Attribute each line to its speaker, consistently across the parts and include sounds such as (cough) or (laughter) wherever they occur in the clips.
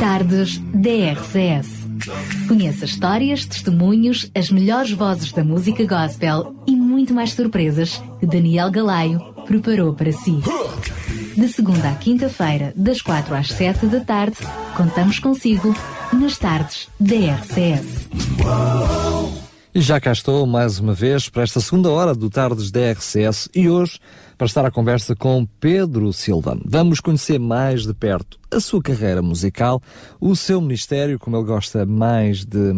Speaker 1: Tardes DRCS. Conheça histórias, testemunhos, as melhores vozes da música gospel e muito mais surpresas que Daniel Galaio preparou para si. De segunda à quinta-feira, das quatro às sete da tarde, contamos consigo nas tardes DRCS.
Speaker 2: E já cá estou mais uma vez para esta segunda hora do Tardes DRCS e hoje para estar à conversa com Pedro Silva. Vamos conhecer mais de perto a sua carreira musical, o seu ministério, como ele gosta mais de,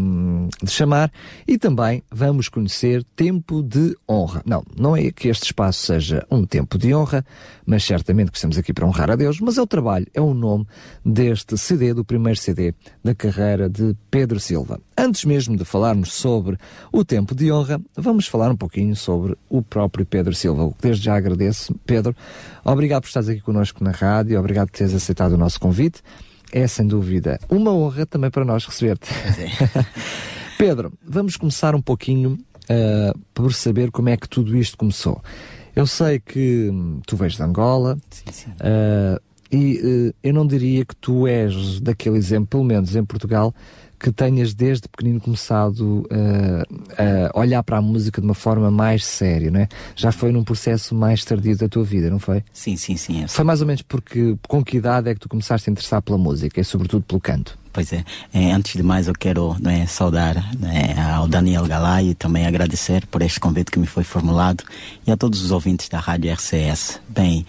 Speaker 2: de, chamar, e também vamos conhecer Tempo de Honra. Não, não é que este espaço seja um tempo de honra, mas certamente que estamos aqui para honrar a Deus, mas é o trabalho, é o nome deste CD, do primeiro CD da carreira de Pedro Silva. Antes mesmo de falarmos sobre o Tempo de Honra, vamos falar um pouquinho sobre o próprio Pedro Silva, o que desde já agradeço, Pedro. Obrigado por estares aqui connosco na rádio, obrigado por teres aceitado o nosso convite. É sem dúvida uma honra também para nós receber-te. (laughs) Pedro, vamos começar um pouquinho uh, por saber como é que tudo isto começou. Eu sei que hum, tu vens de Angola sim, sim. Uh, e uh, eu não diria que tu és daquele exemplo, pelo menos em Portugal, que tenhas desde pequenino começado uh, a olhar para a música de uma forma mais séria, não é? Já foi num processo mais tardio da tua vida, não foi?
Speaker 3: Sim, sim, sim. É
Speaker 2: foi mais ou menos porque com que idade é que tu começaste a interessar pela música e sobretudo pelo canto?
Speaker 3: Pois é. é antes de mais eu quero é, saudar é, ao Daniel Galay e também agradecer por este convite que me foi formulado e a todos os ouvintes da Rádio RCS. Bem,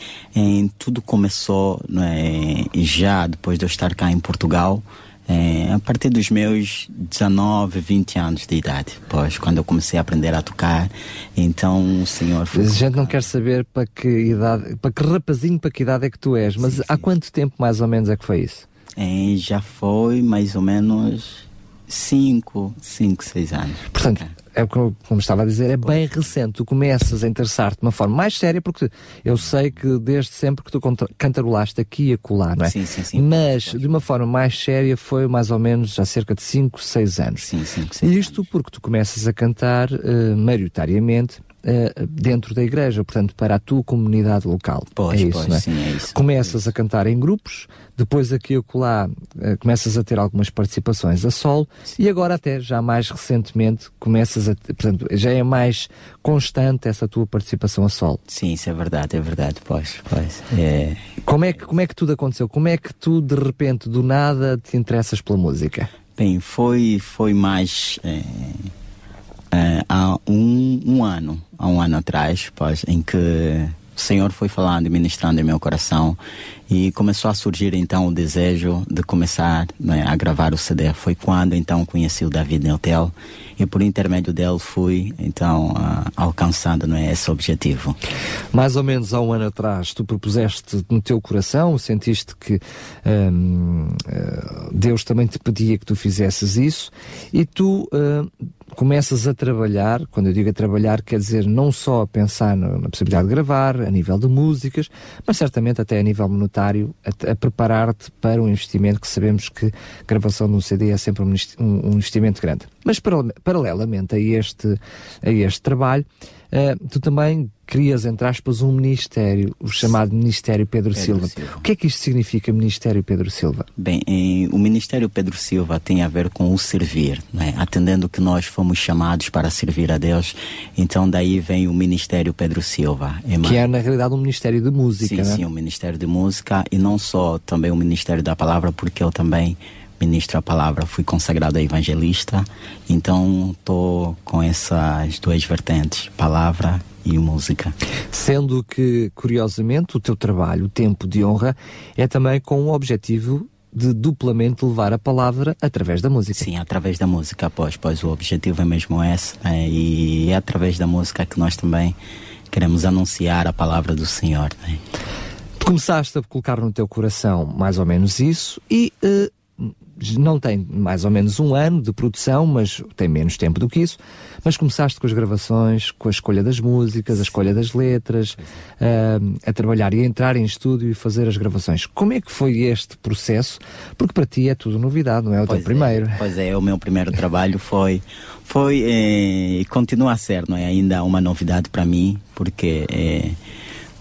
Speaker 3: tudo começou é, já depois de eu estar cá em Portugal, é, a partir dos meus 19, 20 anos de idade, pois, quando eu comecei a aprender a tocar, então o senhor foi.
Speaker 2: A gente não quer saber para que idade, para que rapazinho, para que idade é que tu és, mas sim, há sim. quanto tempo mais ou menos é que foi isso?
Speaker 3: É, já foi mais ou menos 5, 5, 6 anos.
Speaker 2: Portanto, é como, como estava a dizer, é bem recente. Tu começas a interessar-te de uma forma mais séria, porque eu sei que desde sempre que tu cantarolaste aqui e acolá, não é?
Speaker 3: Sim, sim, sim.
Speaker 2: Mas de uma forma mais séria foi mais ou menos há cerca de 5, 6 anos.
Speaker 3: Sim, 5, 6
Speaker 2: Isto porque tu começas a cantar uh, maioritariamente Uh, dentro da igreja, portanto, para a tua comunidade local.
Speaker 3: Pois,
Speaker 2: é isso,
Speaker 3: pois,
Speaker 2: é?
Speaker 3: Sim, é isso.
Speaker 2: Começas a cantar em grupos, depois aqui e acolá uh, começas a ter algumas participações a solo sim. e agora até já mais recentemente começas a, portanto, já é mais constante essa tua participação a solo.
Speaker 3: Sim, isso é verdade, é verdade, pois, pois. É...
Speaker 2: Como é que, como é que tudo aconteceu? Como é que tu, de repente, do nada, te interessas pela música?
Speaker 3: Bem, foi, foi mais... É é, há um, um, ano, há um ano atrás, pois, em que o Senhor foi falando e ministrando em meu coração e começou a surgir então o desejo de começar né, a gravar o CD. Foi quando então conheci o David Neutel e por intermédio dele fui então uh, alcançando né, esse objetivo.
Speaker 2: Mais ou menos há um ano atrás tu propuseste no teu coração, sentiste que um, eh, Deus também te pedia que tu fizesses isso e tu uh, começas a trabalhar, quando eu digo a trabalhar, quer dizer não só a pensar no, na possibilidade de gravar, a nível de músicas, mas certamente até a nível monetário, a, a preparar-te para um investimento que sabemos que gravação de um CD é sempre um, um investimento grande. Mas paralelamente a este, a este trabalho, uh, tu também crias, entre aspas, um ministério, o chamado Ministério Pedro, Pedro Silva. Silva. O que é que isto significa, Ministério Pedro Silva?
Speaker 3: Bem, o Ministério Pedro Silva tem a ver com o servir, é? atendendo que nós fomos chamados para servir a Deus, então daí vem o Ministério Pedro Silva.
Speaker 2: É que é, na realidade, um Ministério de Música,
Speaker 3: Sim,
Speaker 2: né?
Speaker 3: sim, um Ministério de Música e não só também o Ministério da Palavra, porque eu também ministro a palavra, fui consagrado a evangelista, então estou com essas duas vertentes, palavra e música.
Speaker 2: Sendo que, curiosamente, o teu trabalho, o tempo de honra, é também com o objetivo de duplamente levar a palavra através da música.
Speaker 3: Sim, através da música, pois, pois o objetivo é mesmo esse, é, e é através da música que nós também queremos anunciar a palavra do Senhor. Né?
Speaker 2: Começaste a colocar no teu coração mais ou menos isso e uh, não tem mais ou menos um ano de produção, mas tem menos tempo do que isso. Mas começaste com as gravações, com a escolha das músicas, a escolha das letras, uh, a trabalhar e a entrar em estúdio e fazer as gravações. Como é que foi este processo? Porque para ti é tudo novidade, não é o pois teu é, primeiro.
Speaker 3: Pois é, o meu primeiro trabalho foi foi eh, e continua a ser, não é ainda uma novidade para mim, porque eh,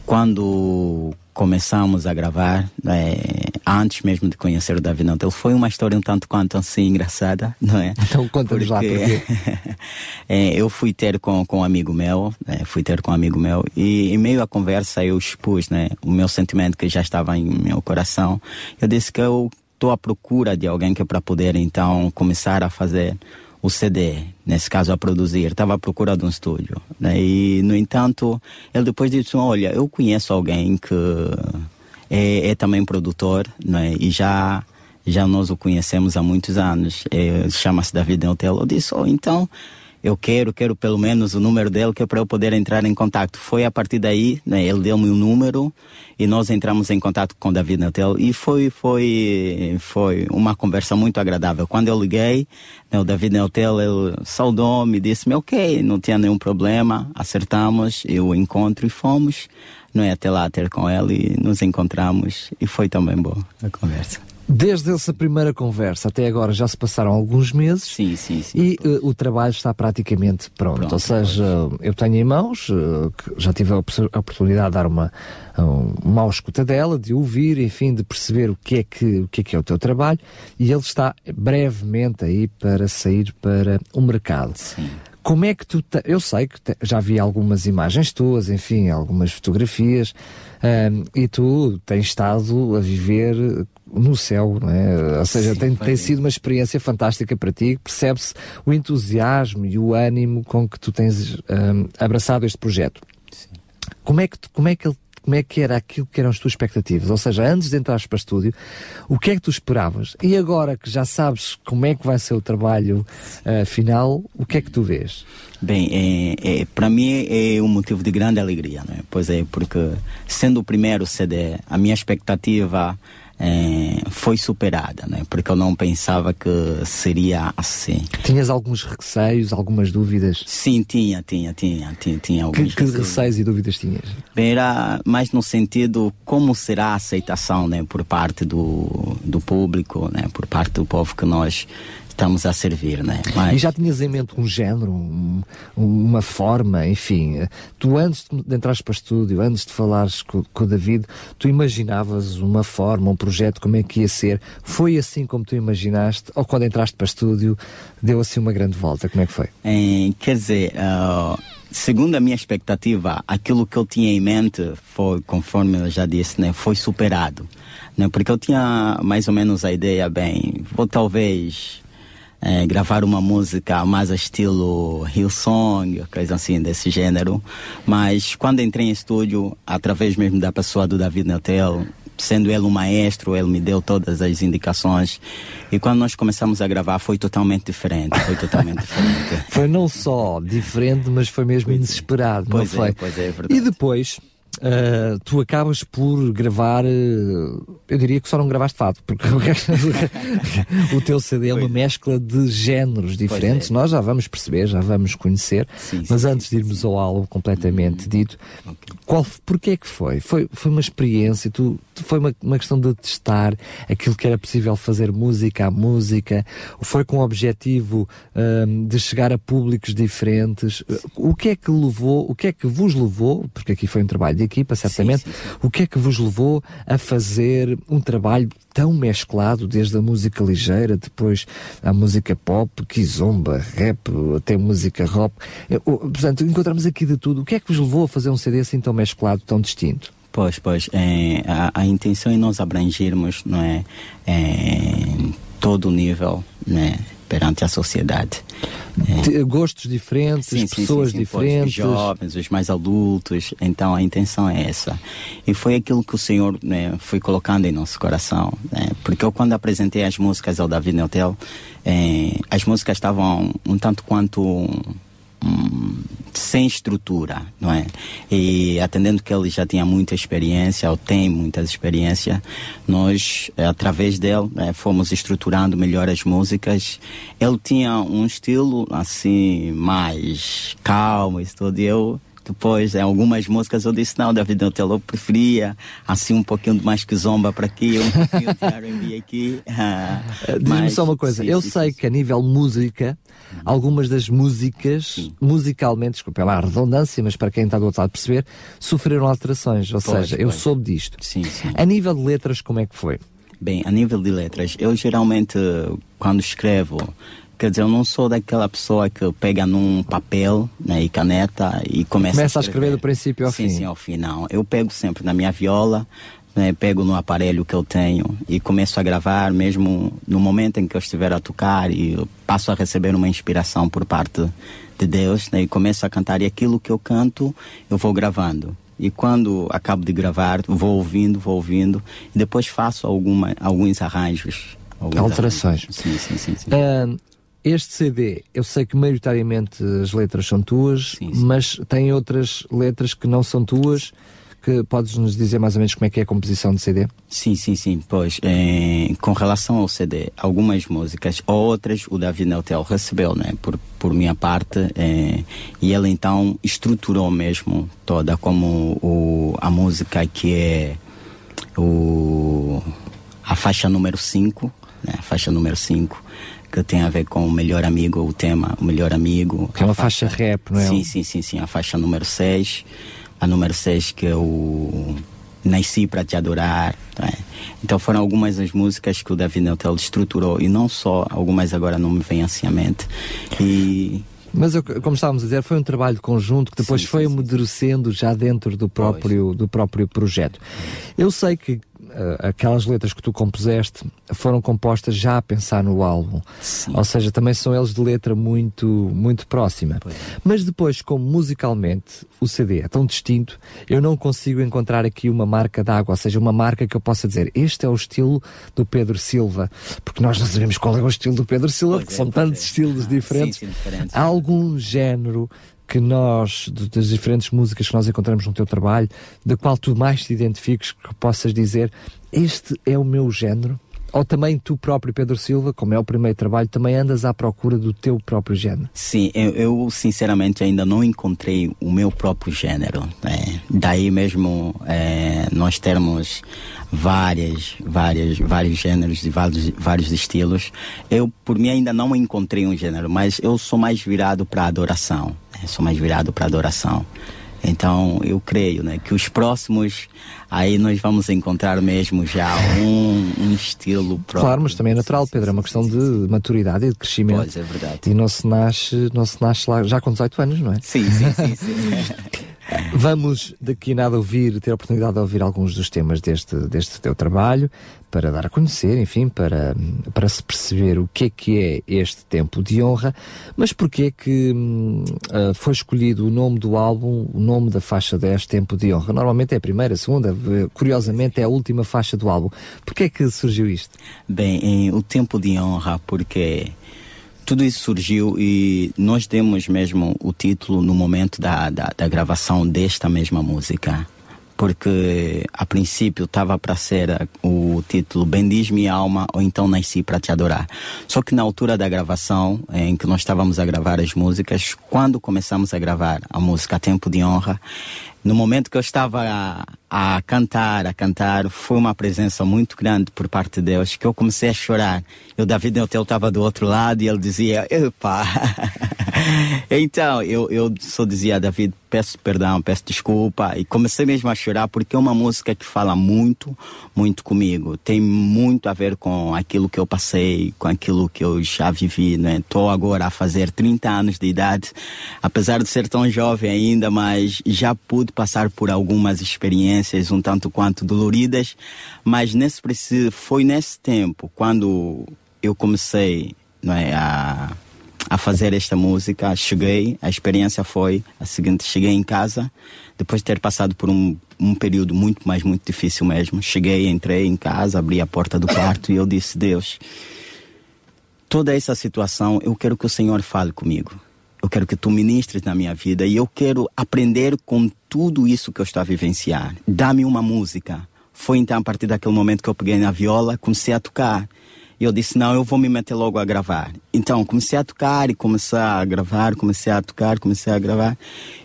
Speaker 3: quando começamos a gravar é, antes mesmo de conhecer o Davi Nantel. Foi uma história um tanto quanto assim engraçada, (laughs) não é?
Speaker 2: Então conta-nos lá porque (laughs)
Speaker 3: é, eu fui ter com, com um amigo meu, né? fui ter com um amigo meu e em meio à conversa eu expus né, o meu sentimento que já estava em meu coração. Eu disse que eu estou à procura de alguém que é para poder então começar a fazer o CD, nesse caso a produzir, estava à procura de um estúdio. Né? E, no entanto, ele depois disse: Olha, eu conheço alguém que é, é também produtor né? e já, já nós o conhecemos há muitos anos, é, chama-se David Hotel. Eu disse: oh, então eu quero, quero pelo menos o número dele, que é para eu poder entrar em contato. Foi a partir daí, né, ele deu-me o um número e nós entramos em contato com o David Natel e foi, foi, foi uma conversa muito agradável. Quando eu liguei, né, o David Natel, ele saudou-me, disse-me, ok, não tinha nenhum problema, acertamos, eu encontro e fomos, não é, até lá ter com ele e nos encontramos e foi também boa a conversa.
Speaker 2: Desde essa primeira conversa até agora já se passaram alguns meses
Speaker 3: sim, sim, sim.
Speaker 2: e uh, o trabalho está praticamente pronto. pronto Ou seja, pois. eu tenho em mãos, uh, já tive a, oportunidade de dar uma, uma ausculta dela, de ouvir, enfim, de perceber o que, é que, o que é que é o teu trabalho e ele está brevemente aí para sair para o mercado.
Speaker 3: Sim.
Speaker 2: Como é que tu. Te... Eu sei que te... já vi algumas imagens tuas, enfim, algumas fotografias, um, e tu tens estado a viver no céu, não é? Ou seja, Sim, tem, tem sido uma experiência fantástica para ti, percebe-se o entusiasmo e o ânimo com que tu tens um, abraçado este projeto.
Speaker 3: Sim.
Speaker 2: Como é que como é que ele como é que era aquilo que eram as tuas expectativas? Ou seja, antes de entrares para o estúdio, o que é que tu esperavas? E agora que já sabes como é que vai ser o trabalho uh, final, o que é que tu vês?
Speaker 3: Bem, é, é, para mim é um motivo de grande alegria, né? Pois é, porque sendo o primeiro CD, a minha expectativa é, foi superada, né? porque eu não pensava que seria assim.
Speaker 2: Tinhas alguns receios, algumas dúvidas?
Speaker 3: Sim, tinha, tinha, tinha, tinha, tinha
Speaker 2: alguns que, que receios. e dúvidas tinhas?
Speaker 3: Era mais no sentido como será a aceitação né, por parte do, do público, né, por parte do povo que nós estamos a servir, né?
Speaker 2: Mas... E já tinhas em mente um género, um, uma forma, enfim. Tu antes de entrares para o estúdio, antes de falares com, com, o David, tu imaginavas uma forma, um projeto, como é que ia ser? Foi assim como tu imaginaste? Ou quando entraste para o estúdio, deu assim uma grande volta? Como é que foi?
Speaker 3: É, quer dizer, uh, segundo a minha expectativa, aquilo que eu tinha em mente foi, conforme eu já disse, né, foi superado. Né, porque eu tinha mais ou menos a ideia, bem, vou talvez é, gravar uma música mais estilo Hillsong, coisa assim desse gênero. Mas quando entrei em estúdio, através mesmo da pessoa do David Netel, sendo ele um maestro, ele me deu todas as indicações. E quando nós começamos a gravar, foi totalmente diferente. Foi totalmente (laughs) diferente.
Speaker 2: Foi não só diferente, mas foi mesmo pois inesperado, é. não foi? É,
Speaker 3: pois é, é
Speaker 2: verdade. E depois, uh, tu acabas por gravar, uh, eu diria que só não gravaste fado, porque o (laughs) teu CD é uma mescla de géneros diferentes, é. nós já vamos perceber, já vamos conhecer, sim, mas sim, antes sim, de irmos ao álbum completamente hum, dito, okay. qual, porquê é que foi? foi? Foi uma experiência, tu foi uma, uma questão de testar aquilo que era possível fazer música a música, foi com o objetivo um, de chegar a públicos diferentes, o que é que levou, o que é que vos levou, porque aqui foi um trabalho de equipa, certamente. Sim, sim, sim. O que é que vos levou a fazer um trabalho tão mesclado, desde a música ligeira, depois a música pop, kizomba, rap, até música rock. Portanto, encontramos aqui de tudo. O que é que vos levou a fazer um CD assim tão mesclado, tão distinto?
Speaker 3: Pois, pois, é, a, a, intenção é nós abrangirmos, não é, é todo o nível, né, perante a sociedade.
Speaker 2: É. Gostos diferentes, sim, pessoas sim, sim, diferentes.
Speaker 3: Os jovens, os mais adultos. Então a intenção é essa. E foi aquilo que o Senhor né, foi colocando em nosso coração. Né? Porque eu, quando apresentei as músicas ao David Neutel, é, as músicas estavam um tanto quanto sem estrutura, não é? E atendendo que ele já tinha muita experiência, ou tem muita experiência, nós, eh, através dele, né, fomos estruturando melhor as músicas. Ele tinha um estilo, assim, mais calmo e tudo, e eu Depois, em algumas músicas, eu disse, não, David Nutella, eu preferia assim um pouquinho mais que zomba para aqui, um pouquinho de R&B aqui.
Speaker 2: Uh, (laughs) Diz-me só uma coisa, sim, eu sim, sei sim. que a nível música, algumas das músicas, musicalmente, desculpa lá a redundância, mas para quem está do outro lado perceber, sofreram alterações, ou pois, seja, pois. eu soube disto.
Speaker 3: Sim, sim.
Speaker 2: A nível de letras, como é que foi?
Speaker 3: Bem, a nível de letras, eu geralmente, quando escrevo, Quer dizer, eu não sou daquela pessoa que pega num papel né, e caneta e começa,
Speaker 2: começa a, escrever. a escrever do princípio ao
Speaker 3: sim,
Speaker 2: fim.
Speaker 3: Sim, ao fim. Não. Eu pego sempre na minha viola, né, pego no aparelho que eu tenho e começo a gravar, mesmo no momento em que eu estiver a tocar e passo a receber uma inspiração por parte de Deus né, e começo a cantar. E aquilo que eu canto, eu vou gravando. E quando acabo de gravar, vou ouvindo, vou ouvindo e depois faço alguma, alguns arranjos.
Speaker 2: Alguns Alterações.
Speaker 3: Arranjos. Sim, sim, sim. sim.
Speaker 2: Uh, este CD, eu sei que maioritariamente as letras são tuas, sim, sim. mas tem outras letras que não são tuas. Que podes nos dizer mais ou menos como é que é a composição do CD?
Speaker 3: Sim, sim, sim. Pois, é, com relação ao CD, algumas músicas, outras o David Neutel recebeu, né, por, por minha parte, é, e ele então estruturou mesmo toda como o, a música que é o, a faixa número 5, né, a faixa número 5 que tem a ver com o melhor amigo, o tema O Melhor Amigo.
Speaker 2: Que é uma faixa, faixa, rap, não é?
Speaker 3: Sim, sim, sim, sim. A faixa número 6. A número 6 que é o Nasci para Te Adorar. É? Então foram algumas das músicas que o David Neutel estruturou e não só, algumas agora não me vêm assim à mente. E
Speaker 2: mas eu, como estávamos a dizer, foi um trabalho conjunto que depois sim, foi sim, amadurecendo já dentro do próprio, do próprio projeto. Eu sei que aquelas letras que tu compuseste foram compostas já a pensar no álbum. Sim. Ou seja, também são eles de letra muito, muito próxima. É. Mas depois, como musicalmente o CD é tão distinto, eu não consigo encontrar aqui uma marca d'água, ou seja, uma marca que eu possa dizer este é o estilo do Pedro Silva, porque nós não sabemos qual é o estilo do Pedro Silva, pois porque é, são tantos é. estilos ah, diferentes. Sim, sim, diferentes. Há algum género que nós, das diferentes músicas que nós encontramos no teu trabalho, da qual tu mais te identifiques, que possas dizer, este é o meu género? Ou também tu próprio, Pedro Silva, como é o primeiro trabalho, também andas à procura do teu próprio género?
Speaker 3: Sim, eu, eu sinceramente ainda não encontrei o meu próprio género. Né? Daí mesmo é, nós termos várias, várias, vários gêneros e vários, vários estilos. Eu, por mim, ainda não encontrei um gênero, mas eu sou mais virado para adoração. Né? Sou mais virado para adoração. Então, eu creio né, que os próximos, aí nós vamos encontrar mesmo já um, um estilo próprio.
Speaker 2: Claro, mas também é natural, Pedro, é uma questão de maturidade e de crescimento.
Speaker 3: Pois, é verdade.
Speaker 2: E não se nasce, não se nasce lá, já com 18 anos, não é?
Speaker 3: Sim, sim, sim. sim. (laughs)
Speaker 2: Vamos daqui nada ouvir, ter a oportunidade de ouvir alguns dos temas deste, deste teu trabalho, para dar a conhecer, enfim, para, para se perceber o que é que é este tempo de honra, mas porquê é que uh, foi escolhido o nome do álbum, o nome da faixa 10, Tempo de Honra? Normalmente é a primeira, a segunda, curiosamente é a última faixa do álbum. Porquê é que surgiu isto?
Speaker 3: Bem, em, o Tempo de Honra, porque tudo isso surgiu e nós demos mesmo o título no momento da, da, da gravação desta mesma música. Porque a princípio estava para ser o título Bendiz minha alma ou então Nasci para te adorar. Só que na altura da gravação, em que nós estávamos a gravar as músicas, quando começamos a gravar a música Tempo de Honra, no momento que eu estava a, a, cantar, a cantar, foi uma presença muito grande por parte de Deus que eu comecei a chorar. E o David Hotel estava do outro lado e ele dizia: Epa! (laughs) (laughs) então, eu, eu só dizia, David, peço perdão, peço desculpa. E comecei mesmo a chorar porque é uma música que fala muito, muito comigo. Tem muito a ver com aquilo que eu passei, com aquilo que eu já vivi, né? Estou agora a fazer 30 anos de idade, apesar de ser tão jovem ainda, mas já pude passar por algumas experiências um tanto quanto doloridas. Mas nesse foi nesse tempo, quando eu comecei não é, a a fazer esta música. Cheguei, a experiência foi a seguinte: cheguei em casa, depois de ter passado por um, um período muito, mais muito difícil mesmo. Cheguei, entrei em casa, abri a porta do quarto e eu disse: Deus, toda essa situação, eu quero que o Senhor fale comigo. Eu quero que tu ministres na minha vida e eu quero aprender com tudo isso que eu estou a vivenciar. Dá-me uma música. Foi então a partir daquele momento que eu peguei na viola, comecei a tocar. E eu disse, não, eu vou me meter logo a gravar. Então, comecei a tocar e comecei a gravar, comecei a tocar, comecei a gravar.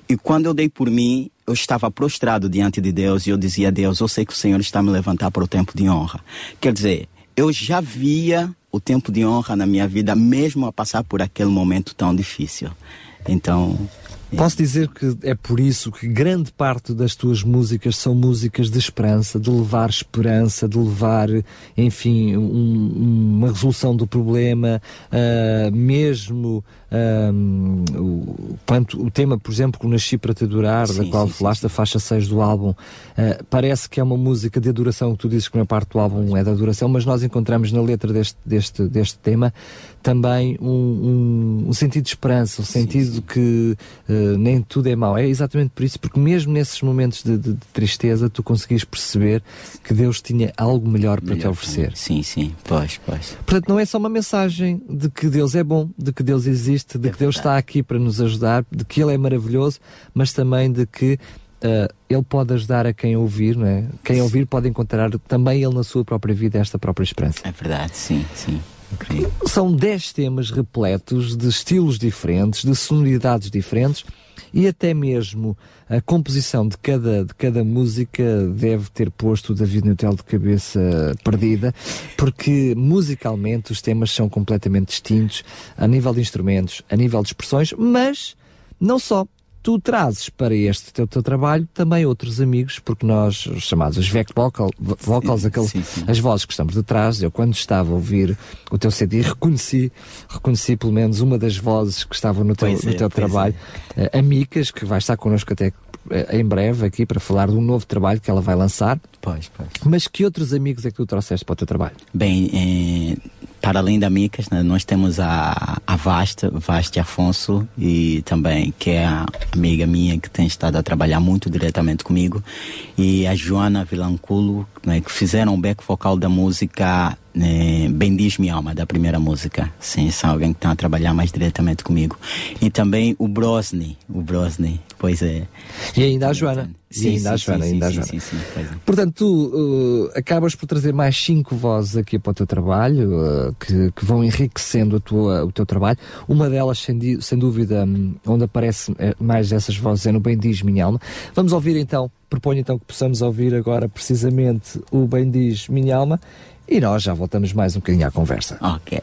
Speaker 3: E quando eu dei por mim, eu estava prostrado diante de Deus e eu dizia Deus, eu sei que o Senhor está me levantar para o tempo de honra. Quer dizer, eu já via o tempo de honra na minha vida, mesmo a passar por aquele momento tão difícil. Então,
Speaker 2: Posso dizer que é por isso que grande parte das tuas músicas são músicas de esperança, de levar esperança, de levar, enfim, um, uma resolução do problema, uh, mesmo um, o, quanto, o tema, por exemplo, que Nasci para Te Adorar, sim, da qual sim, falaste, sim. a faixa 6 do álbum, uh, parece que é uma música de adoração, que tu dizes que a parte do álbum é de adoração, mas nós encontramos na letra deste, deste, deste tema também um, um, um sentido de esperança, um sentido que uh, nem tudo é mau. É exatamente por isso, porque mesmo nesses momentos de, de, de tristeza, tu conseguis perceber que Deus tinha algo melhor para melhor, te oferecer.
Speaker 3: Sim, sim, pois, pois.
Speaker 2: Portanto, não é só uma mensagem de que Deus é bom, de que Deus existe, de é que Deus está aqui para nos ajudar, de que Ele é maravilhoso, mas também de que Uh, ele pode ajudar a quem ouvir, não é? Quem ouvir pode encontrar também ele na sua própria vida esta própria esperança.
Speaker 3: É verdade, sim, sim.
Speaker 2: São dez temas repletos de estilos diferentes, de sonoridades diferentes e até mesmo a composição de cada, de cada música deve ter posto o David Nutel de cabeça perdida, porque musicalmente os temas são completamente distintos a nível de instrumentos, a nível de expressões, mas não só tu trazes para este teu, teu trabalho também outros amigos, porque nós, chamados os Vect vocal, vocals, aquele, sim, sim. as vozes que estamos detrás, eu quando estava a ouvir o teu CD reconheci, reconheci pelo menos uma das vozes que estavam no teu, no é, teu trabalho, é. a Micas, que vai estar connosco até em breve aqui para falar de um novo trabalho que ela vai lançar.
Speaker 3: Pois, pois.
Speaker 2: Mas que outros amigos é que tu trouxeste para o teu trabalho?
Speaker 3: Bem, eh, para além da Micas, né, nós temos a, a Vasta, Vasta Afonso, e também que é a amiga minha que tem estado a trabalhar muito diretamente comigo, e a Joana Vilanculo, né, que fizeram o back vocal da música né, Bendiz Minha Alma, da primeira música. Sim, são alguém que está a trabalhar mais diretamente comigo. E também o Brosny, o Brosny, pois é.
Speaker 2: E ainda a Joana. Sim, e ainda sim, a Joana, sim, ainda sim, a Joana. Sim, sim, é. Portanto, tu uh, acabas por trazer mais cinco vozes aqui para o teu trabalho, uh, que, que, vão enriquecendo a tua, o teu trabalho. Uma delas, sem, sem dúvida, um, onde aparece eh, mais essas vozes é no Bem Diz Minha Alma. Vamos ouvir então, proponho então que possamos ouvir agora precisamente o Bem Diz Minha Alma e nós já voltamos mais um bocadinho à conversa.
Speaker 3: Ok.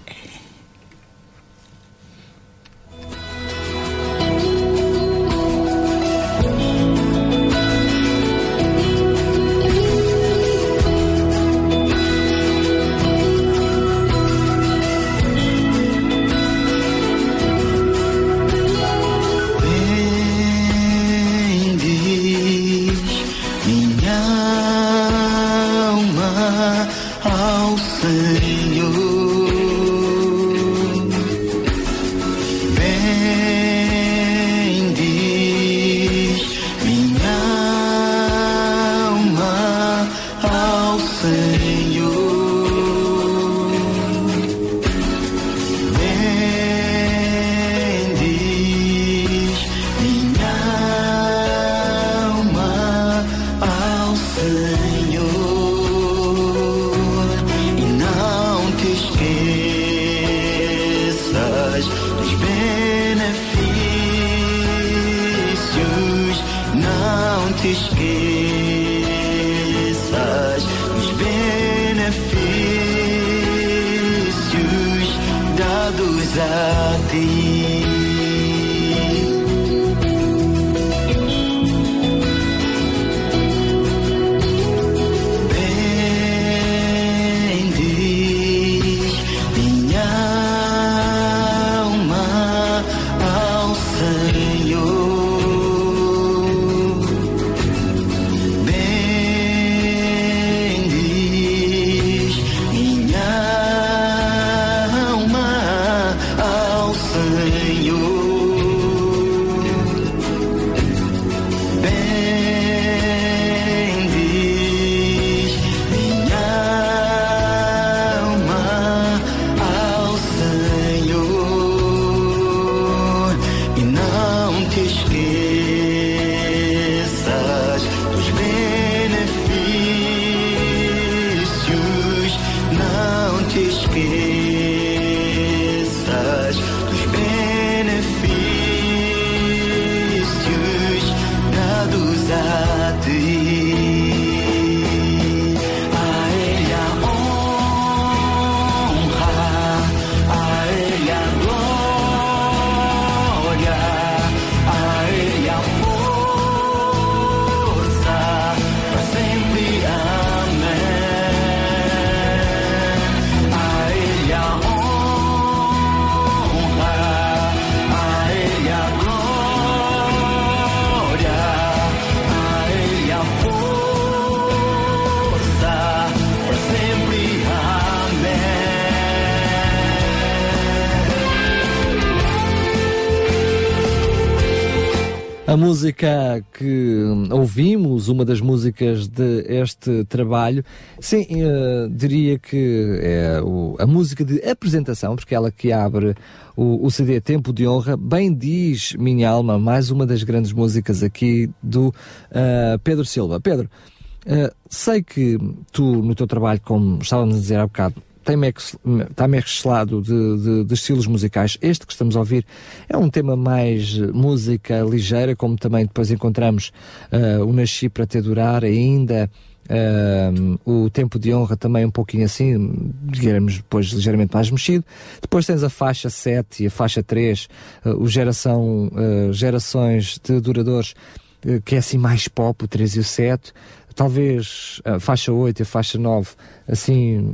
Speaker 2: A música que ouvimos, uma das músicas deste trabalho, sim, uh, diria que é a música de apresentação, porque é ela que abre o, o CD Tempo de Honra, bem diz Minha Alma, mais uma das grandes músicas aqui do uh, Pedro Silva. Pedro, uh, sei que tu, no teu trabalho, como estávamos a dizer há bocado, está mesclado de, de, de, estilos musicais. Este que estamos a ouvir é um tema mais música ligeira, como também depois encontramos uh, o Nasci para Te Durar, ainda uh, o Tempo de Honra também um pouquinho assim, digamos depois ligeiramente mais mexido. Depois tens a faixa 7 e a faixa 3, uh, o geração, gerações de duradores, que é assim mais pop, o 3 e o 7 talvez a faixa 8 e a faixa 9, assim,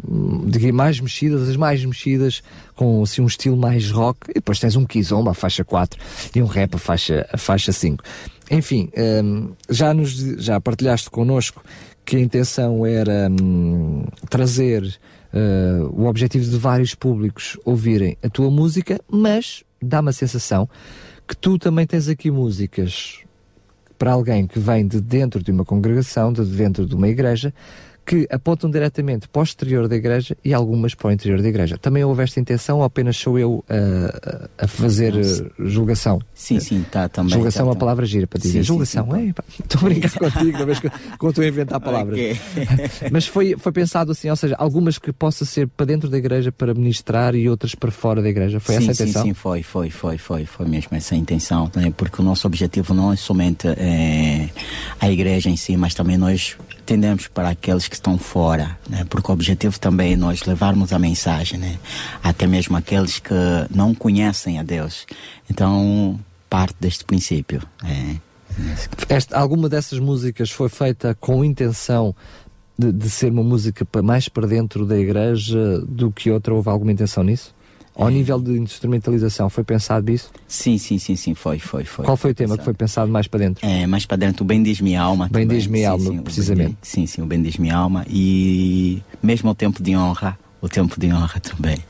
Speaker 2: mais mexidas, as mais mexidas, com assim, um estilo mais rock, e depois tens um kizomba, a faixa 4, e um rap, a faixa, a faixa 5. Enfim, um, já, nos, já partilhaste connosco que a intenção era um, trazer uh, o objetivo de vários públicos ouvirem a tua música, mas dá-me a sensação que tu também tens aqui músicas para alguém que vem de dentro de uma congregação, de dentro de uma igreja, que apontam diretamente para o exterior da igreja e algumas para o interior da igreja. Também houve esta intenção ou apenas sou eu uh, a fazer uh, julgação?
Speaker 3: Sim, sim, está também.
Speaker 2: Julgação
Speaker 3: tá,
Speaker 2: é uma palavra gira para dizer. Sim, julgação, sim, sim, (laughs) estou a brincar (laughs) contigo, uma vez que quando estou a inventar palavras. Okay. (laughs) Mas foi, foi pensado assim, ou seja, algumas que possa ser para dentro da igreja para ministrar e outras para fora da igreja. Foi essa a intenção?
Speaker 3: Sim, sim, foi, foi, foi, foi, foi mesmo essa a intenção, né? porque o nosso objetivo não é somente é, a igreja em si, mas também nós tendemos para aqueles que estão fora, né? porque o objetivo também é nós levarmos a mensagem, né? até mesmo aqueles que não conhecem a Deus. Então, parte deste princípio. É.
Speaker 2: Esta, alguma dessas músicas foi feita com intenção de, de, ser uma música mais para dentro da igreja do que outra? Houve alguma intenção nisso? Ao é. nível de instrumentalização, foi pensado isso?
Speaker 3: Sim, sim, sim, sim, foi, foi, foi.
Speaker 2: Qual foi o tema pensado. que foi pensado mais para dentro?
Speaker 3: É, mais para dentro, o Bem Diz Minha Alma.
Speaker 2: Bem Diz Minha Alma, sim, precisamente.
Speaker 3: Bem, sim, sim, o Bem Diz Minha Alma e mesmo o Tempo de Honra, o Tempo de Honra também.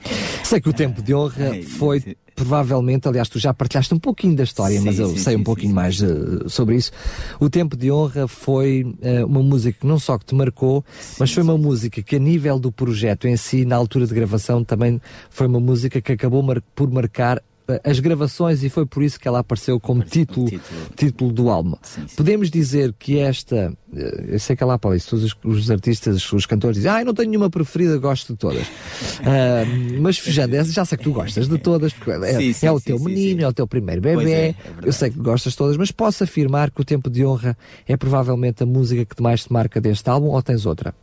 Speaker 2: Sei que o Tempo de Honra foi provavelmente, aliás, tu já partilhaste um pouquinho da história, sim, mas eu sim, sei sim, um pouquinho mais uh, sobre isso. O Tempo de Honra foi uh, uma música que não só que te marcou, mas foi uma música que a nível do projeto em si, na altura de gravação, também foi uma música que acabou mar por marcar as gravações e foi por isso que ela apareceu como título, título, título. do álbum. Sim, sim. Podemos dizer que esta, eh, eu sei que ela para isso, todos os, artistas, os cantores dizem, ah, não tenho nenhuma preferida, gosto de todas. uh, (laughs) mas fechando, já sei que tu gostas de todas, porque é, sim, é o teu menino, é o teu primeiro bebê, é, é eu sei que gostas de todas, mas posso afirmar que o Tempo de Honra é provavelmente a música que mais te marca deste álbum ou tens outra?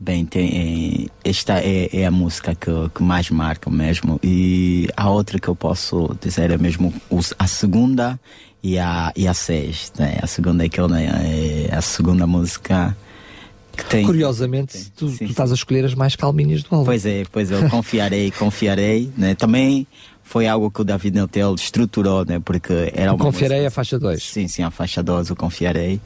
Speaker 3: Bem, tem, é, esta é, é, a música que, que mais marca mesmo. E a outra que eu posso dizer é mesmo a segunda e a, e a sexta. Né? A segunda é, que eu, né, é a segunda música que tem.
Speaker 2: Curiosamente, tem, tu, sim, tu estás a escolher as mais calminhas do álbum.
Speaker 3: Pois é, pois eu confiarei, (laughs) confiarei. Né? Também foi algo que o David Neutel estruturou, né? Porque era uma.
Speaker 2: Confiarei música, a faixa 2.
Speaker 3: Sim, sim, a faixa 2, eu confiarei.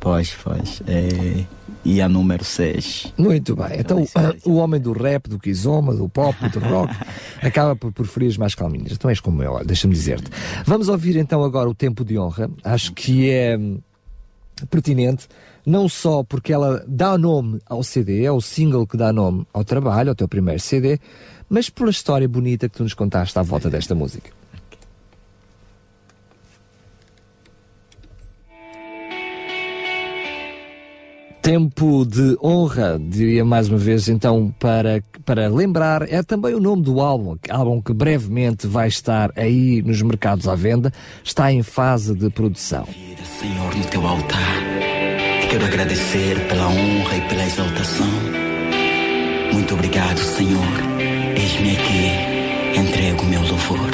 Speaker 3: Pois, pois. É e a número 6.
Speaker 2: Muito bem. Então, então o homem do rap, do kizoma, do pop, do rock, (laughs) acaba por preferir as mais calminhas. Então és como eu, deixa-me dizer-te. Vamos ouvir então agora o Tempo de Honra. Acho que é hum, pertinente, não só porque ela dá nome ao CD, é o single que dá nome ao trabalho, ao teu primeiro CD, mas pela história bonita que tu nos contaste à volta desta música. Tempo de honra, diria mais uma vez, então, para, para lembrar, é também o nome do álbum, álbum que brevemente vai estar aí nos mercados à venda, está em fase de produção.
Speaker 4: Senhor, no teu altar, te quero agradecer pela honra e pela exaltação. Muito obrigado, Senhor. Eis-me aqui, entrego meu louvor.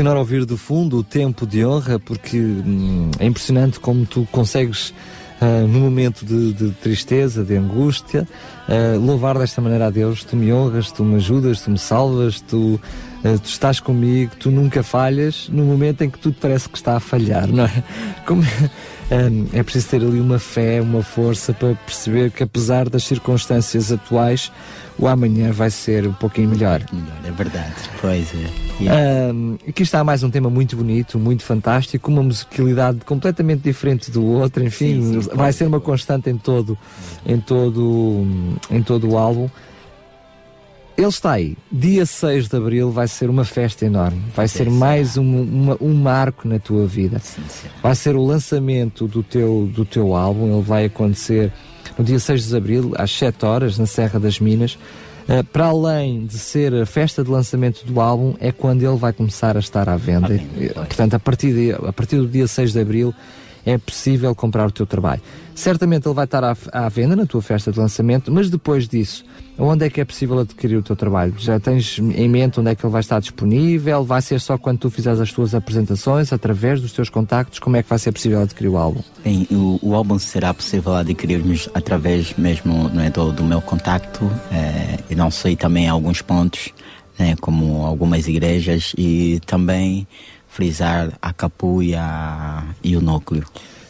Speaker 2: Continuar a ouvir do fundo o tempo de honra, porque hum, é impressionante como tu consegues, uh, no momento de, de, tristeza, de angústia, uh, louvar desta maneira a Deus. Tu me honras, tu me ajudas, tu me salvas, tu, uh, tu estás comigo, tu nunca falhas, no momento em que tudo parece que está a falhar, não é? (laughs) Como, é preciso ter ali uma fé, uma força para perceber que, apesar das circunstâncias atuais, o amanhã vai ser um pouquinho melhor.
Speaker 3: Melhor, é verdade. Pois é.
Speaker 2: Yeah. Um, aqui está mais um tema muito bonito, muito fantástico, uma musicalidade completamente diferente do outro. Enfim, sim, sim, vai ser uma constante em todo, em todo, em todo o álbum. Ele está aí. Dia 6 de Abril vai ser uma festa enorme. Vai ser mais um, uma, um marco na tua vida. Sim, vai ser o lançamento do teu, do teu álbum. Ele vai acontecer no dia 6 de Abril, às 7 horas, na Serra das Minas. Uh, para além de ser a festa de lançamento do álbum, é quando ele vai começar a estar à venda. Portanto, a partir, de, a partir do dia 6 de Abril é possível comprar o teu trabalho. Certamente ele vai estar à, à, venda na tua festa de lançamento, mas depois disso, onde é que é possível adquirir o teu trabalho? Já tens em mente onde é que ele vai estar disponível? Vai ser só quando tu fizeres as tuas apresentações, através dos teus contactos? Como é que vai ser possível adquirir o álbum?
Speaker 3: Bem, o, o álbum será possível adquirirmos através mesmo não é, do, do meu contacto é, e não sei também alguns pontos, né, como algumas igrejas e também frisar a Capu e, a, e o Núcleo.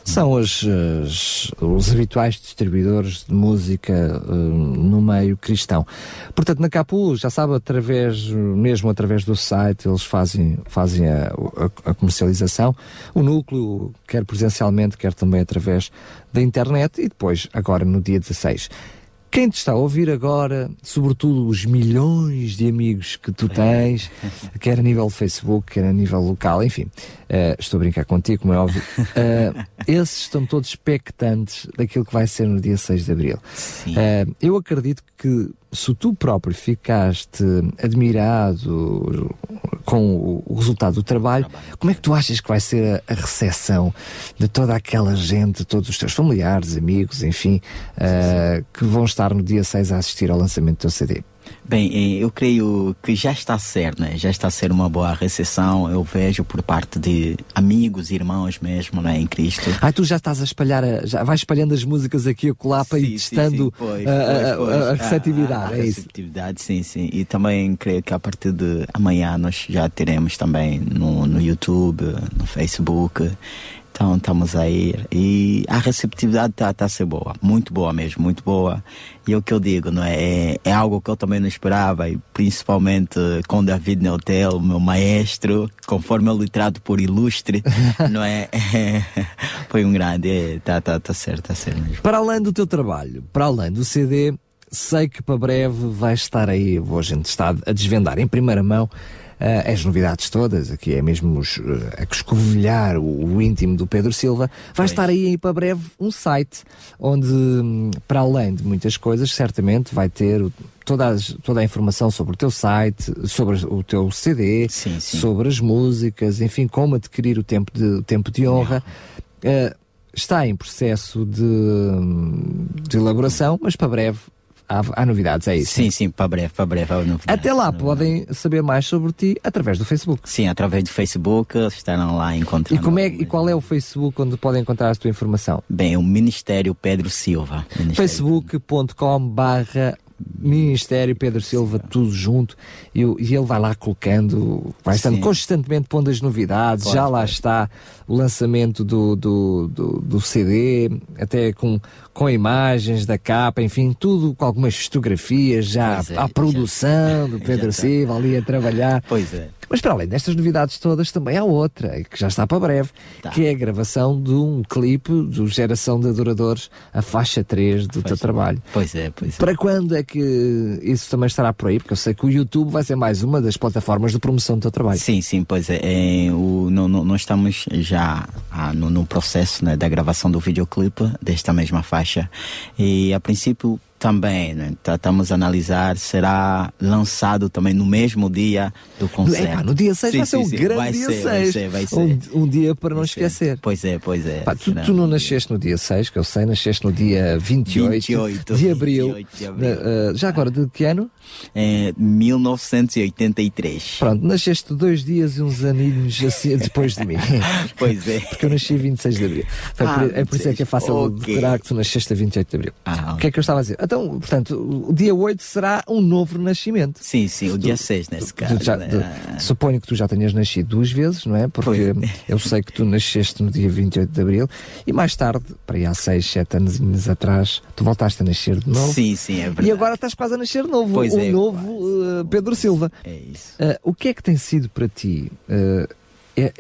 Speaker 2: São os, os, os, habituais distribuidores de música uh, no meio cristão. Portanto, na Capu, já sabe, através, mesmo através do site, eles fazem, fazem a, a, a comercialização. O núcleo, quer presencialmente, quer também através da internet, e depois, agora no dia 16. Quem te está a ouvir agora, sobretudo os milhões de amigos que tu tens, (laughs) quer a nível Facebook, quer a nível local, enfim, uh, estou a brincar contigo, como é óbvio, uh, (laughs) esses estão todos expectantes daquilo que vai ser no dia 6 de Abril. Uh, eu acredito que se tu próprio ficaste admirado com o resultado do trabalho, como é que tu achas que vai ser a, a recepção de toda aquela gente, todos os teus familiares, amigos, enfim, uh, que vão estar no dia 6 a assistir ao lançamento do teu CD?
Speaker 3: Bem, eh, eu creio que já está a ser, né? Já está a ser uma boa recepção. Eu vejo por parte de amigos, irmãos mesmo, né? Em Cristo.
Speaker 2: Ah, tu já estás a espalhar, já vais espalhando as músicas aqui a colar para ir testando a, receptividade,
Speaker 3: a, é receptividade, sim, sim. E também creio que a partir de amanhã nós já teremos também no, no YouTube, no Facebook. Então estamos aí e a receptividade está tá a ser boa, muito boa mesmo, muito boa. E é o que eu digo, não é? é? É, algo que eu também não esperava, e principalmente com David Neutel, meu maestro, conforme ele trato por ilustre, (laughs) não é? é? Foi um grande, é, tá, tá, tá certo, tá certo mesmo.
Speaker 2: Para além do teu trabalho, para além do CD, sei que para breve vai estar aí, a gente está a desvendar em primeira mão as novidades todas, aqui é mesmo os, uh, a escovilhar o, o, íntimo do Pedro Silva, vai estar aí para breve um site onde, hum, para além de muitas coisas, certamente vai ter toda, as, toda a informação sobre o teu site, sobre o teu CD,
Speaker 3: sim, sim.
Speaker 2: sobre as músicas, enfim, como adquirir o tempo de, o tempo de honra. Uh, está em processo de, hum, de elaboração, mas para breve há, há, novidades, é isso?
Speaker 3: Sim, sim, para breve, para breve.
Speaker 2: Até lá podem saber mais sobre ti através do Facebook.
Speaker 3: Sim, através do Facebook estarão lá encontrando.
Speaker 2: E, como é, e qual é o Facebook onde podem encontrar a tua informação?
Speaker 3: Bem, o Ministério Pedro Silva.
Speaker 2: facebook.com barra Ministério Pedro Silva, tudo junto, e, e, ele vai lá colocando, vai estando Sim. constantemente pondo as novidades, já lá está o lançamento do, do, do, do, CD, até com, com imagens da capa, enfim, tudo com algumas fotografias, já é, a produção (laughs) já, do Pedro Silva ali a trabalhar.
Speaker 3: Pois é.
Speaker 2: Mas para além destas novidades todas, também há outra, que já está para breve, tá. que é a gravação de um clipe do Geração de Adoradores, a faixa 3 do pois teu é. trabalho.
Speaker 3: Pois é, pois é.
Speaker 2: Para quando é que isso também estará por aí? Porque eu sei que o YouTube vai ser mais uma das plataformas de promoção do teu trabalho.
Speaker 3: Sim, sim, pois é. é o, no, no, nós estamos já ah, no, no, processo né, da gravação do videoclipe desta mesma faixa. E a princípio também, né? Estamos tá, a analisar, será lançado também no mesmo dia do concerto.
Speaker 2: Epa, no dia 6 sim, vai ser um sim. grande vai dia ser, 6. Vai ser, vai ser. Um, um dia para não esquecer.
Speaker 3: Pois é, pois é.
Speaker 2: Pá, tu, tu, não nasceste no dia 6, que eu sei, nasceste no dia 28, 28 de abril. 28 de abril. Uh, já agora, de que ano?
Speaker 3: É, 1983.
Speaker 2: Pronto, nasceste dois dias e uns aninhos assim (laughs) depois de mim.
Speaker 3: pois é.
Speaker 2: Porque eu nasci 26 de abril. Ah, é por isso é que é fácil okay. decorar que tu nasceste a 28 de abril. Ah, o que é que eu estava a dizer? Então, portanto, o dia 8 será um novo nascimento.
Speaker 3: Sim, sim, o dia 6 nesse caso.
Speaker 2: Já, né? suponho que tu já tenhas nascido duas vezes, não é? Porque pois. eu sei que tu nasceste no dia 28 de abril e mais tarde, para aí há 6, 7 anos atrás, tu voltaste a nascer de novo.
Speaker 3: Sim, sim, é verdade.
Speaker 2: E agora estás quase a nascer novo.
Speaker 3: Pois
Speaker 2: o
Speaker 3: é,
Speaker 2: novo uh, Pedro Silva.
Speaker 3: É isso.
Speaker 2: Uh, o que é que tem sido para ti uh,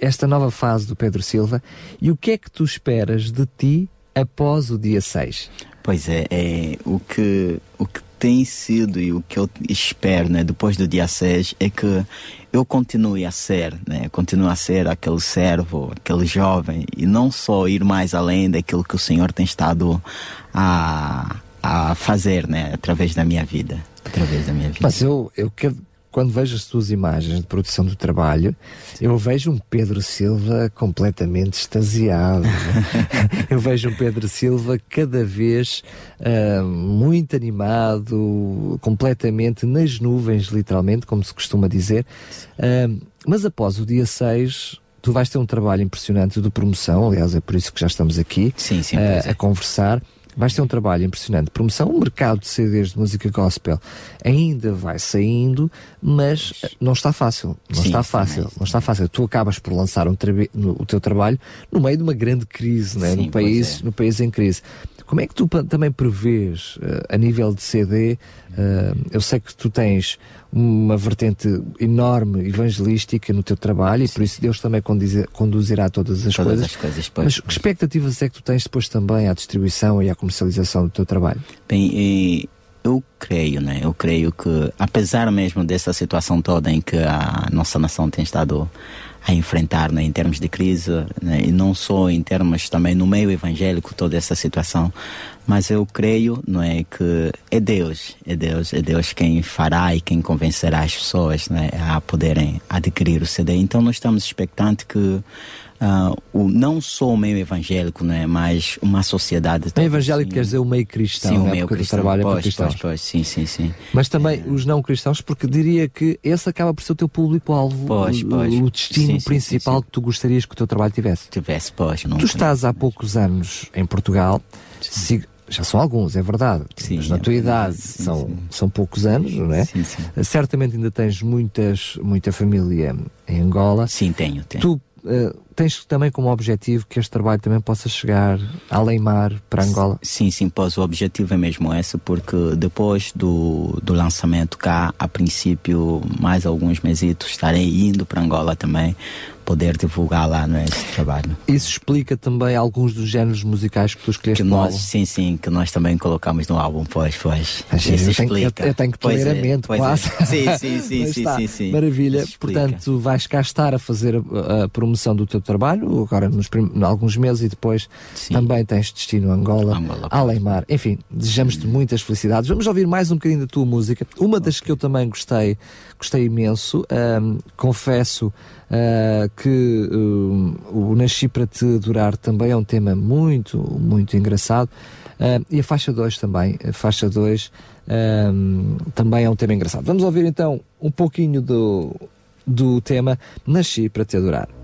Speaker 2: esta nova fase do Pedro Silva e o que é que tu esperas de ti após o dia 6?
Speaker 3: Pois é, é o que o que tem sido e o que eu espero, né, depois do dia 6 é que eu continue a ser, né, continue a ser aquele servo, aquele jovem e não só ir mais além daquilo que o Senhor tem estado a, a fazer, né, através da minha vida, através da minha vida.
Speaker 2: Mas eu, eu quero quando vejo as tuas imagens de produção do trabalho, Sim. eu vejo um Pedro Silva completamente extasiado. (laughs) eu vejo um Pedro Silva cada vez uh, muito animado, completamente nas nuvens, literalmente, como se costuma dizer. Uh, mas após o dia 6, tu vais ter um trabalho impressionante de promoção, aliás, é por isso que já estamos aqui
Speaker 3: sim, sim,
Speaker 2: uh, a conversar vais ter um trabalho impressionante. Promoção, o mercado de CDs de música gospel ainda vai saindo, mas não está fácil. Não Sim, está fácil. Não está fácil. Tu acabas por lançar um o teu trabalho no meio de uma grande crise, né? Sim, no, país, é. no país em crise. Como é que tu também prevês, uh, a nível de CD, eh, eu sei que tu tens uma vertente enorme evangelística no teu trabalho e por isso Deus também conduzirá todas as
Speaker 3: todas
Speaker 2: coisas.
Speaker 3: As coisas
Speaker 2: Mas que expectativas é que tu tens depois também à distribuição e à comercialização do teu trabalho?
Speaker 3: Bem, eu creio, né? Eu creio que, apesar mesmo dessa situação toda em que a nossa nação tem estado a enfrentar né, em termos de crise, né, e não só em termos também no meio evangélico, toda essa situação, mas eu creio não é, que é Deus, é Deus, é Deus quem fará e quem convencerá as pessoas né, a poderem adquirir o CD. Então nós estamos expectantes que uh, o, não só o meio evangélico, né, mas uma sociedade.
Speaker 2: Meio evangélico quer dizer o meio cristão,
Speaker 3: sim, o meio cristão.
Speaker 2: trabalha
Speaker 3: pois,
Speaker 2: para cristãos.
Speaker 3: pois, pois, sim, sim, sim.
Speaker 2: Mas também os não cristãos, porque diria que esse acaba por ser o teu público-alvo,
Speaker 3: Pois,
Speaker 2: o-
Speaker 3: pois.
Speaker 2: o destino
Speaker 3: Sim,
Speaker 2: principal
Speaker 3: sim,
Speaker 2: que tu gostarias que o teu trabalho tivesse.
Speaker 3: Tivesse, pois, não
Speaker 2: Tu estás há poucos anos em Portugal, se- já são alguns, é verdade,
Speaker 3: Sim,
Speaker 2: mas na
Speaker 3: é
Speaker 2: tua
Speaker 3: verdade,
Speaker 2: idade
Speaker 3: sim,
Speaker 2: são,
Speaker 3: sim.
Speaker 2: são poucos anos, não é?
Speaker 3: Sim, sim.
Speaker 2: Certamente ainda tens muitas, muita família em Angola.
Speaker 3: Sim, tenho, tenho.
Speaker 2: Tu eh, tens também como objetivo que este trabalho também possa chegar além mar para Angola.
Speaker 3: Sim, sim, pois o objetivo é mesmo esse, porque depois do, do lançamento cá, a princípio, mais alguns mesitos, estarei indo para Angola também, poder divulgar lá né, esse trabalho.
Speaker 2: Isso explica também alguns dos géneros musicais que tu escolheste
Speaker 3: Que nós, sim, sim, que nós também colocamos no álbum, pois, pois.
Speaker 2: Ah, sim,
Speaker 3: Isso
Speaker 2: eu tenho-
Speaker 3: explica.
Speaker 2: eu- eu tenho que
Speaker 3: Pois
Speaker 2: ler a
Speaker 3: é,
Speaker 2: mente,
Speaker 3: pois é.
Speaker 2: quase. (laughs)
Speaker 3: Sim, sim, sim, (laughs)
Speaker 2: Mas
Speaker 3: sim,
Speaker 2: está,
Speaker 3: sim, sim.
Speaker 2: Maravilha. Portanto, vais cá estar a fazer a, a promoção do teu trabalho, agora nos prim- alguns meses e depois
Speaker 3: Sim.
Speaker 2: também tens destino a Angola,
Speaker 3: Angola.
Speaker 2: Enfim, desejamos-te muitas felicidades. Vamos ouvir mais um bocadinho da tua música. Uma das que eu também gostei, gostei imenso. ahm, confesso ah, que hum, o Nasci para te adorar também é um tema muito, muito engraçado. Ah, e a faixa 2 também, a faixa 2 também é um tema engraçado. Vamos ouvir então um pouquinho do, do tema Nasci para te adorar.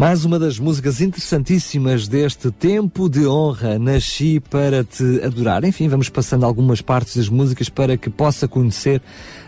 Speaker 2: Mais uma das músicas interessantíssimas deste tempo de honra, Nasci para te adorar. Enfim, vamos passando algumas partes das músicas para que possa conhecer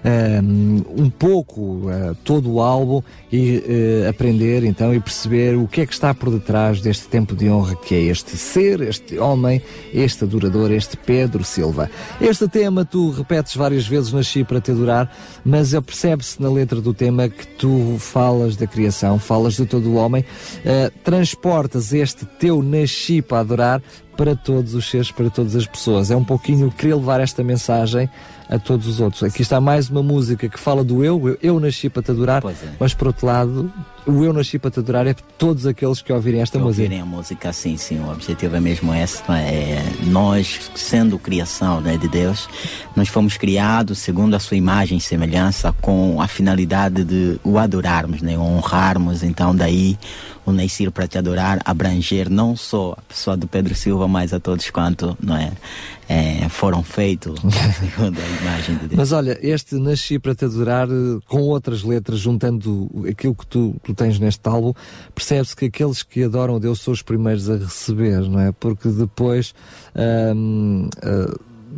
Speaker 2: ahm, um pouco ah, todo o álbum e eh, aprender então e perceber o que é que está por detrás deste tempo de honra que é este ser, este homem, este adorador, este Pedro Silva. Este tema tu repetes várias vezes, Nasci para te adorar, mas percebe-se na letra do tema que tu falas da criação, falas de todo o homem, eh, transportas este teu nasci para adorar para todos os seres, para todas as pessoas. É um pouquinho querer levar esta mensagem a todos os outros. Aqui está mais uma música que fala do eu, eu, eu nasci para te adorar, é. mas por outro lado, o eu nasci para te adorar é todos aqueles que ouvirem esta
Speaker 3: que
Speaker 2: música.
Speaker 3: Ouvirem a música, sim, sim, o objetivo é mesmo esse, é? é nós, sendo criação né, de Deus, nós fomos criados segundo a sua imagem e semelhança, com a finalidade de o adorarmos, né, honrarmos, então daí o Neicir para te adorar abranger não só a pessoa do Pedro Silva, mas a todos quanto não é, é foram feitos (laughs) segundo a imagem de Deus.
Speaker 2: Mas olha, este Nasci para te adorar, com outras letras, juntando aquilo que tu, tu tens neste álbum, percebe-se que aqueles que adoram Deus são os primeiros a receber, não é? Porque depois. Hum, hum,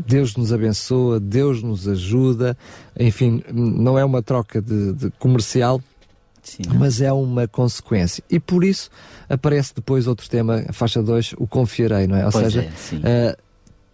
Speaker 2: Deus nos abençoa, Deus nos ajuda, enfim, não é uma troca de, de comercial, Sim, mas é uma consequência. E por isso aparece depois outro tema, faixa 2, o confiarei, não é? Ou
Speaker 3: pois
Speaker 2: seja,
Speaker 3: é,
Speaker 2: uh,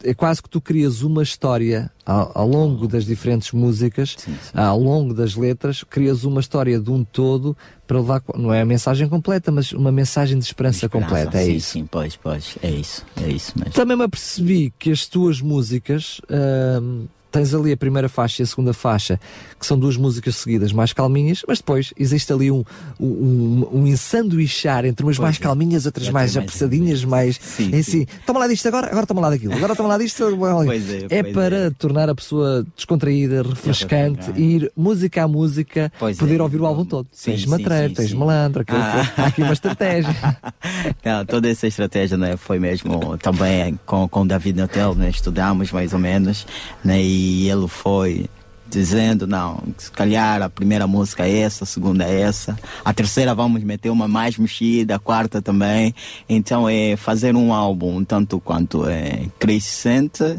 Speaker 2: é quase que tu crias uma história ao, ao longo das diferentes músicas, sim, sim. ao longo das letras, crias uma história de um todo para levar, não é a mensagem completa, mas uma mensagem de esperança, de esperança completa, é
Speaker 3: sim,
Speaker 2: isso.
Speaker 3: Sim, pois, pois, é isso, é isso mesmo.
Speaker 2: Também me apercebi que as tuas músicas, uh, tens ali a primeira faixa e a segunda faixa, que são duas músicas seguidas mais calminhas, mas depois existe ali um, um, um ensanduichar entre umas pois mais é. calminhas, outras mais apressadinhas, mais. Sim, é assim, toma lá disto agora, agora toma lá daquilo, agora toma lá disto. (laughs)
Speaker 3: pois é,
Speaker 2: é para é. tornar a pessoa descontraída, refrescante, ir música a música, pois poder é. ouvir o álbum todo. Sim, tens matreiro, tens malandro, ah. há aqui uma estratégia. (laughs)
Speaker 3: Não, toda essa estratégia né, foi mesmo também com, com o David Notel, né, estudamos mais ou menos, né, e e ele foi dizendo, não, se calhar a primeira música é essa, a segunda é essa, a terceira vamos meter uma mais mexida, a quarta também. Então é fazer um álbum tanto quanto é crescente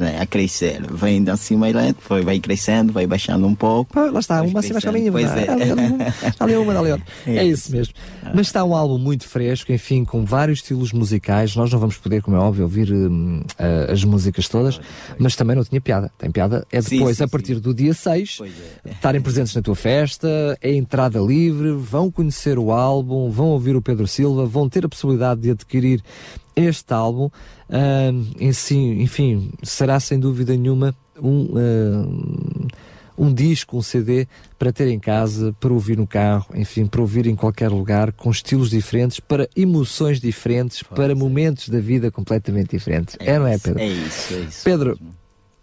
Speaker 3: né, a crescer. Vem de cima e lento, foi, vai crescendo, vai baixando um pouco.
Speaker 2: Ah, lá está, uma assim mais caminho. Pois é. Ali uma, (laughs) ali outra. É, é isso mesmo. Ah. Mas está um álbum muito fresco, enfim, com vários estilos musicais. Nós não vamos poder, como é óbvio, ouvir uh, as músicas todas, mas também não tinha piada. Tem piada. É depois, sim, sim, a partir sim. do dia 6, é. estarem presentes na tua festa, é entrada livre, vão conhecer o álbum, vão ouvir o Pedro Silva, vão ter a possibilidade de adquirir este álbum, uh, em si, enfim, será sem dúvida nenhuma um, uh, um disco, um CD para ter em casa, para ouvir no carro, enfim, para ouvir em qualquer lugar, com estilos diferentes, para emoções diferentes, Pode para ser. momentos da vida completamente diferentes. É, é não é, Pedro?
Speaker 3: É isso, é isso.
Speaker 2: Pedro,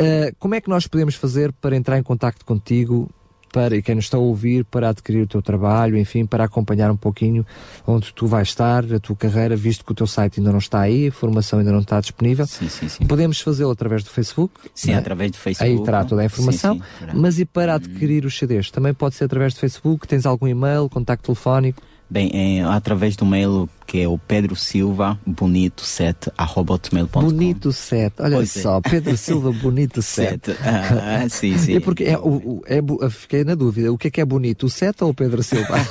Speaker 2: uh, como é que nós podemos fazer para entrar em contato contigo para, e quem nos está a ouvir, para adquirir o teu trabalho, enfim, para acompanhar um pouquinho onde tu vais estar, a tua carreira, visto que o teu site ainda não está aí, a formação ainda não está disponível.
Speaker 3: Sim, sim, sim.
Speaker 2: Podemos fazê-lo através do Facebook.
Speaker 3: Sim,
Speaker 2: é?
Speaker 3: através do Facebook.
Speaker 2: Aí terá toda a informação. Sim, sim, mas e para adquirir os CDs? Também pode ser através do Facebook? Tens algum e-mail, contacto telefónico?
Speaker 3: Bem, é, através do mail que é o Pedro Silva Bonito 7 hotmail.com.
Speaker 2: Bonito 7, olha pois é. só, é. Pedro Silva Bonito (laughs) 7.
Speaker 3: Ah, sim, sim.
Speaker 2: É porque é, o, é, fiquei na dúvida, o que é que é bonito, o 7 ou o Pedro Silva? (laughs)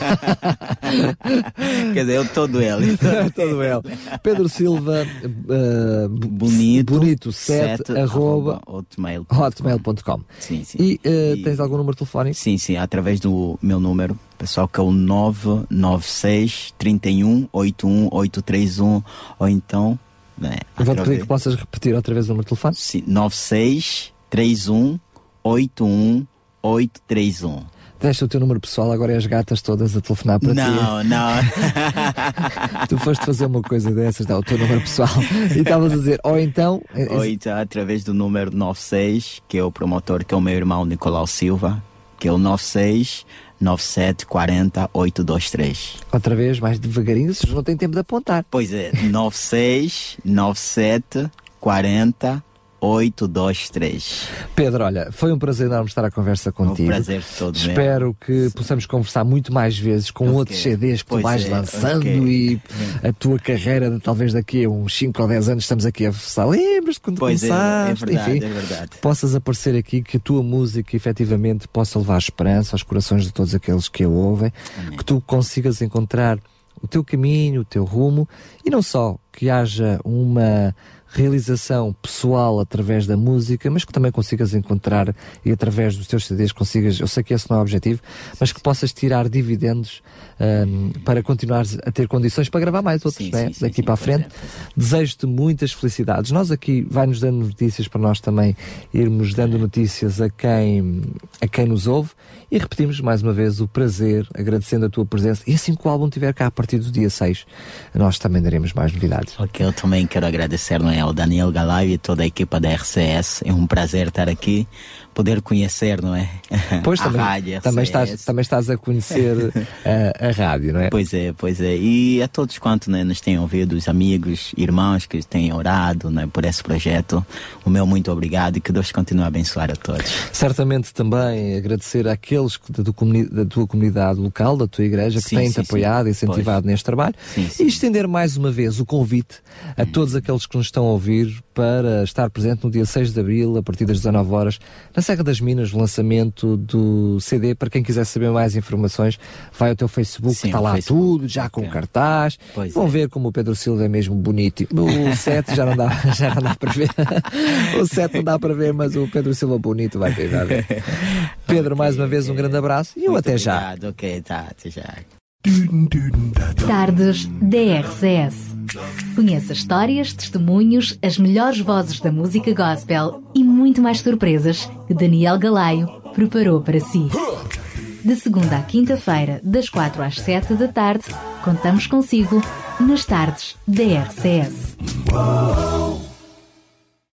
Speaker 3: Quer dizer, eu todo ele. (laughs)
Speaker 2: todo ele. Pedro Silva uh,
Speaker 3: Bonito,
Speaker 2: bonito 7, 7 arroba
Speaker 3: hotmail.com.
Speaker 2: hotmail.com.
Speaker 3: Sim, sim.
Speaker 2: E, uh, e tens algum número telefónico?
Speaker 3: Sim, sim, através do meu número pessoal que é o 996 31 81 831 ou então né,
Speaker 2: Eu vou pedir que possas repetir outra vez o número de telefone?
Speaker 3: Sim, 96 31 81 831
Speaker 2: Deixa o teu número pessoal, agora é as gatas todas a telefonar para
Speaker 3: não,
Speaker 2: ti.
Speaker 3: Não, não. (laughs)
Speaker 2: tu foste fazer uma coisa dessas, dá o teu número pessoal e estavas a dizer, ou então.
Speaker 3: É, ou então através do número 96, que é o promotor, que é o meu irmão Nicolau Silva, que é o 96 97 40 823.
Speaker 2: Outra vez, mais devagarinho, vocês não têm tempo de apontar.
Speaker 3: Pois é, 96 97 40 823.
Speaker 2: Pedro, olha, foi um prazer enorme estar a conversa contigo.
Speaker 3: Um prazer todo
Speaker 2: Espero mesmo. que Sim. possamos conversar muito mais vezes com okay. outros CDs que pois tu vais é. lançando okay. e a tua carreira, talvez daqui a uns 5 ou 10 anos estamos aqui a falar. Lembras-te quando
Speaker 3: pois
Speaker 2: começaste?
Speaker 3: É, é verdade, Enfim, é verdade.
Speaker 2: Possas aparecer aqui, que a tua música efetivamente possa levar esperança aos corações de todos aqueles que a ouvem, Amém. que tu consigas encontrar o teu caminho, o teu rumo e não só que haja uma realização pessoal através da música, mas que também consigas encontrar e através dos teus CDs consigas, eu sei que esse não é o objetivo, mas que possas tirar dividendos um, para continuar a ter condições para gravar mais outros, sim, né? sim, daqui sim, para a frente. É, é. Desejo-te muitas felicidades. Nós aqui vai-nos dando notícias para nós também irmos dando notícias a quem, a quem nos ouve e repetimos mais uma vez o prazer, agradecendo a tua presença. E assim que o álbum estiver cá a partir do dia 6, nós também daremos mais novidades.
Speaker 3: Ok, eu também quero agradecer não é, ao Daniel Galay e toda a equipa da RCS. É um prazer estar aqui poder conhecer, não é?
Speaker 2: Pois (laughs) também, rádio, também, estás, também estás a conhecer a, (laughs) a, rádio, não é?
Speaker 3: Pois é, pois é. E a todos quantos né, nos têm ouvido, os amigos, irmãos que têm orado né, por esse projeto, o meu muito obrigado e que Deus continue a abençoar a todos.
Speaker 2: Certamente também agradecer àqueles da, da tua comunidade local, da tua igreja, que têm-te apoiado e incentivado pois. neste trabalho sim, sim. e estender mais uma vez o convite a hum. todos aqueles que nos estão a ouvir para estar presente no dia 6 de Abril, a partir das 19 horas, na Serra das Minas, o lançamento do CD. Para quem quiser saber mais informações, vai ao teu Facebook, Sim, está lá Facebook, tudo, já com é. cartaz. Pois Vão é. ver como o Pedro Silva é mesmo bonito. O (laughs) 7 já não dá, já não dá para ver. o 7 não dá para ver, mas o Pedro Silva bonito vai ver. (laughs) Pedro, okay, mais uma vez, um grande abraço e eu até
Speaker 3: obrigado. já. Ok, tá, até já.
Speaker 1: Tardes DRCS. Conheça histórias, testemunhos, as melhores vozes da música gospel e muito mais surpresas que Daniel Galaio preparou para si. De segunda à quinta-feira, das quatro às sete da tarde, contamos consigo nas tardes DRCS.